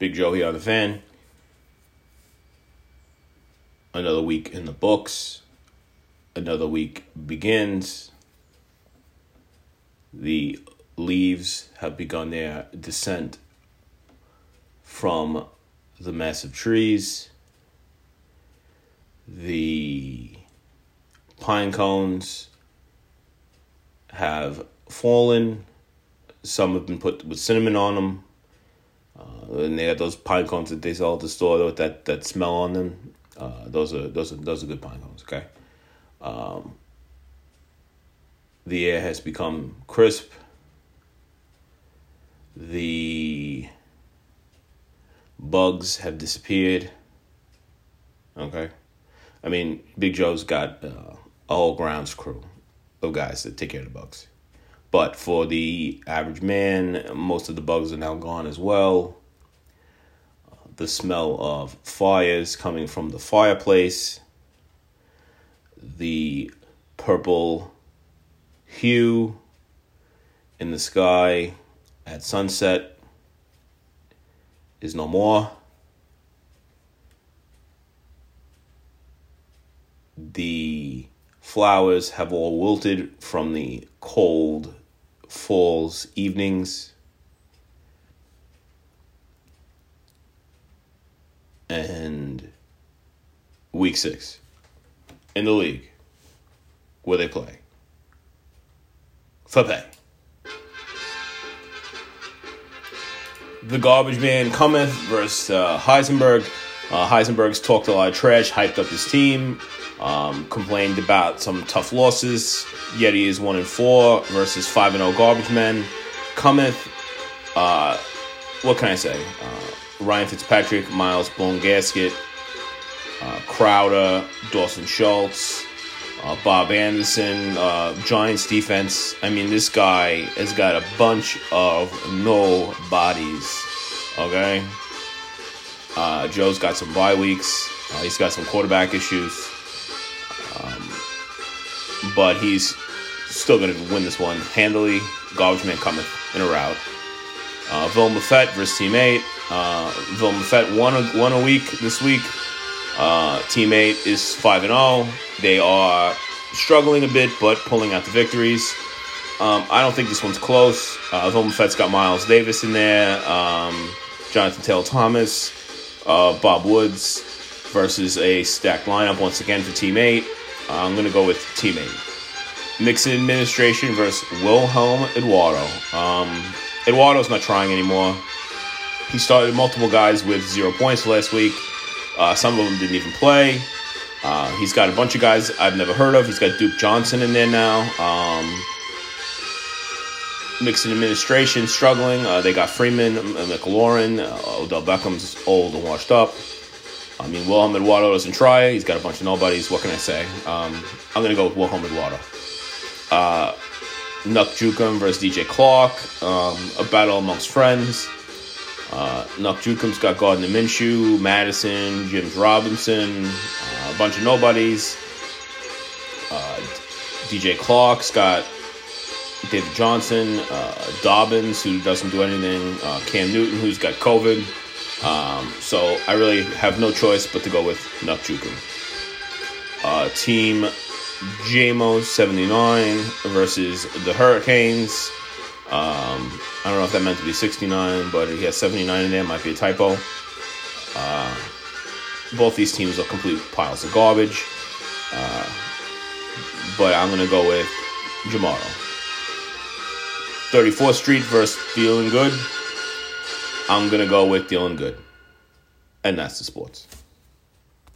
Big Joe here on the fan. Another week in the books. Another week begins. The leaves have begun their descent from the massive trees. The pine cones have fallen. Some have been put with cinnamon on them. Uh, and they got those pine cones that they sell at the store with that, that smell on them. Uh, those are those are those are good pine cones. Okay. Um, the air has become crisp. The bugs have disappeared. Okay. I mean, Big Joe's got uh, a whole grounds crew of guys that take care of the bugs. But for the average man, most of the bugs are now gone as well. The smell of fires coming from the fireplace, the purple hue in the sky at sunset is no more. The flowers have all wilted from the cold fall's evenings. And week six in the league where they play for pay. The garbage man cometh versus uh, Heisenberg. Uh, Heisenberg's talked a lot of trash, hyped up his team, um, complained about some tough losses. Yeti is one and four versus five and zero garbage men. Cometh, uh, what can I say? Uh, Ryan Fitzpatrick, Miles Blown Gasket, uh, Crowder, Dawson Schultz, uh, Bob Anderson, uh, Giants defense. I mean, this guy has got a bunch of no bodies. Okay. Uh, Joe's got some bye weeks. He's got some quarterback issues. But he's still going to win this one handily. Garbage man coming in a rout. Uh, Vilma Fett versus Team 8. Uh, Vilma Fett won a, won a week this week. Uh, Team 8 is 5 and 0. They are struggling a bit, but pulling out the victories. Um, I don't think this one's close. Uh, Vilma Fett's got Miles Davis in there, um, Jonathan Taylor Thomas, uh, Bob Woods versus a stacked lineup once again for Team 8. Uh, I'm going to go with teammate. 8. Mixon administration versus Wilhelm Eduardo. Um, Eduardo's not trying anymore. He started multiple guys with zero points last week. Uh, some of them didn't even play. Uh, he's got a bunch of guys I've never heard of. He's got Duke Johnson in there now. Um, Mixon administration struggling. Uh, they got Freeman, McLaurin. Uh, Odell Beckham's old and washed up. I mean, Wilhelm Eduardo doesn't try. He's got a bunch of nobodies. What can I say? Um, I'm going to go with Wilhelm Eduardo. Uh, Nuck Jukum versus DJ Clark. Um, a battle amongst friends. Uh, Nuck Jukum's got Gardner Minshew, Madison, James Robinson, uh, a bunch of nobodies. Uh, DJ Clark's got David Johnson, uh, Dobbins, who doesn't do anything, uh, Cam Newton, who's got COVID. Um, so I really have no choice but to go with Nuck Uh, team JMO 79 versus the Hurricanes. Um, I don't know if that meant to be 69, but he has 79 in there. Might be a typo. Uh, both these teams are complete piles of garbage. Uh, but I'm going to go with Jamaro. 34th Street versus Feeling Good. I'm to go with Feeling Good. And that's the sports.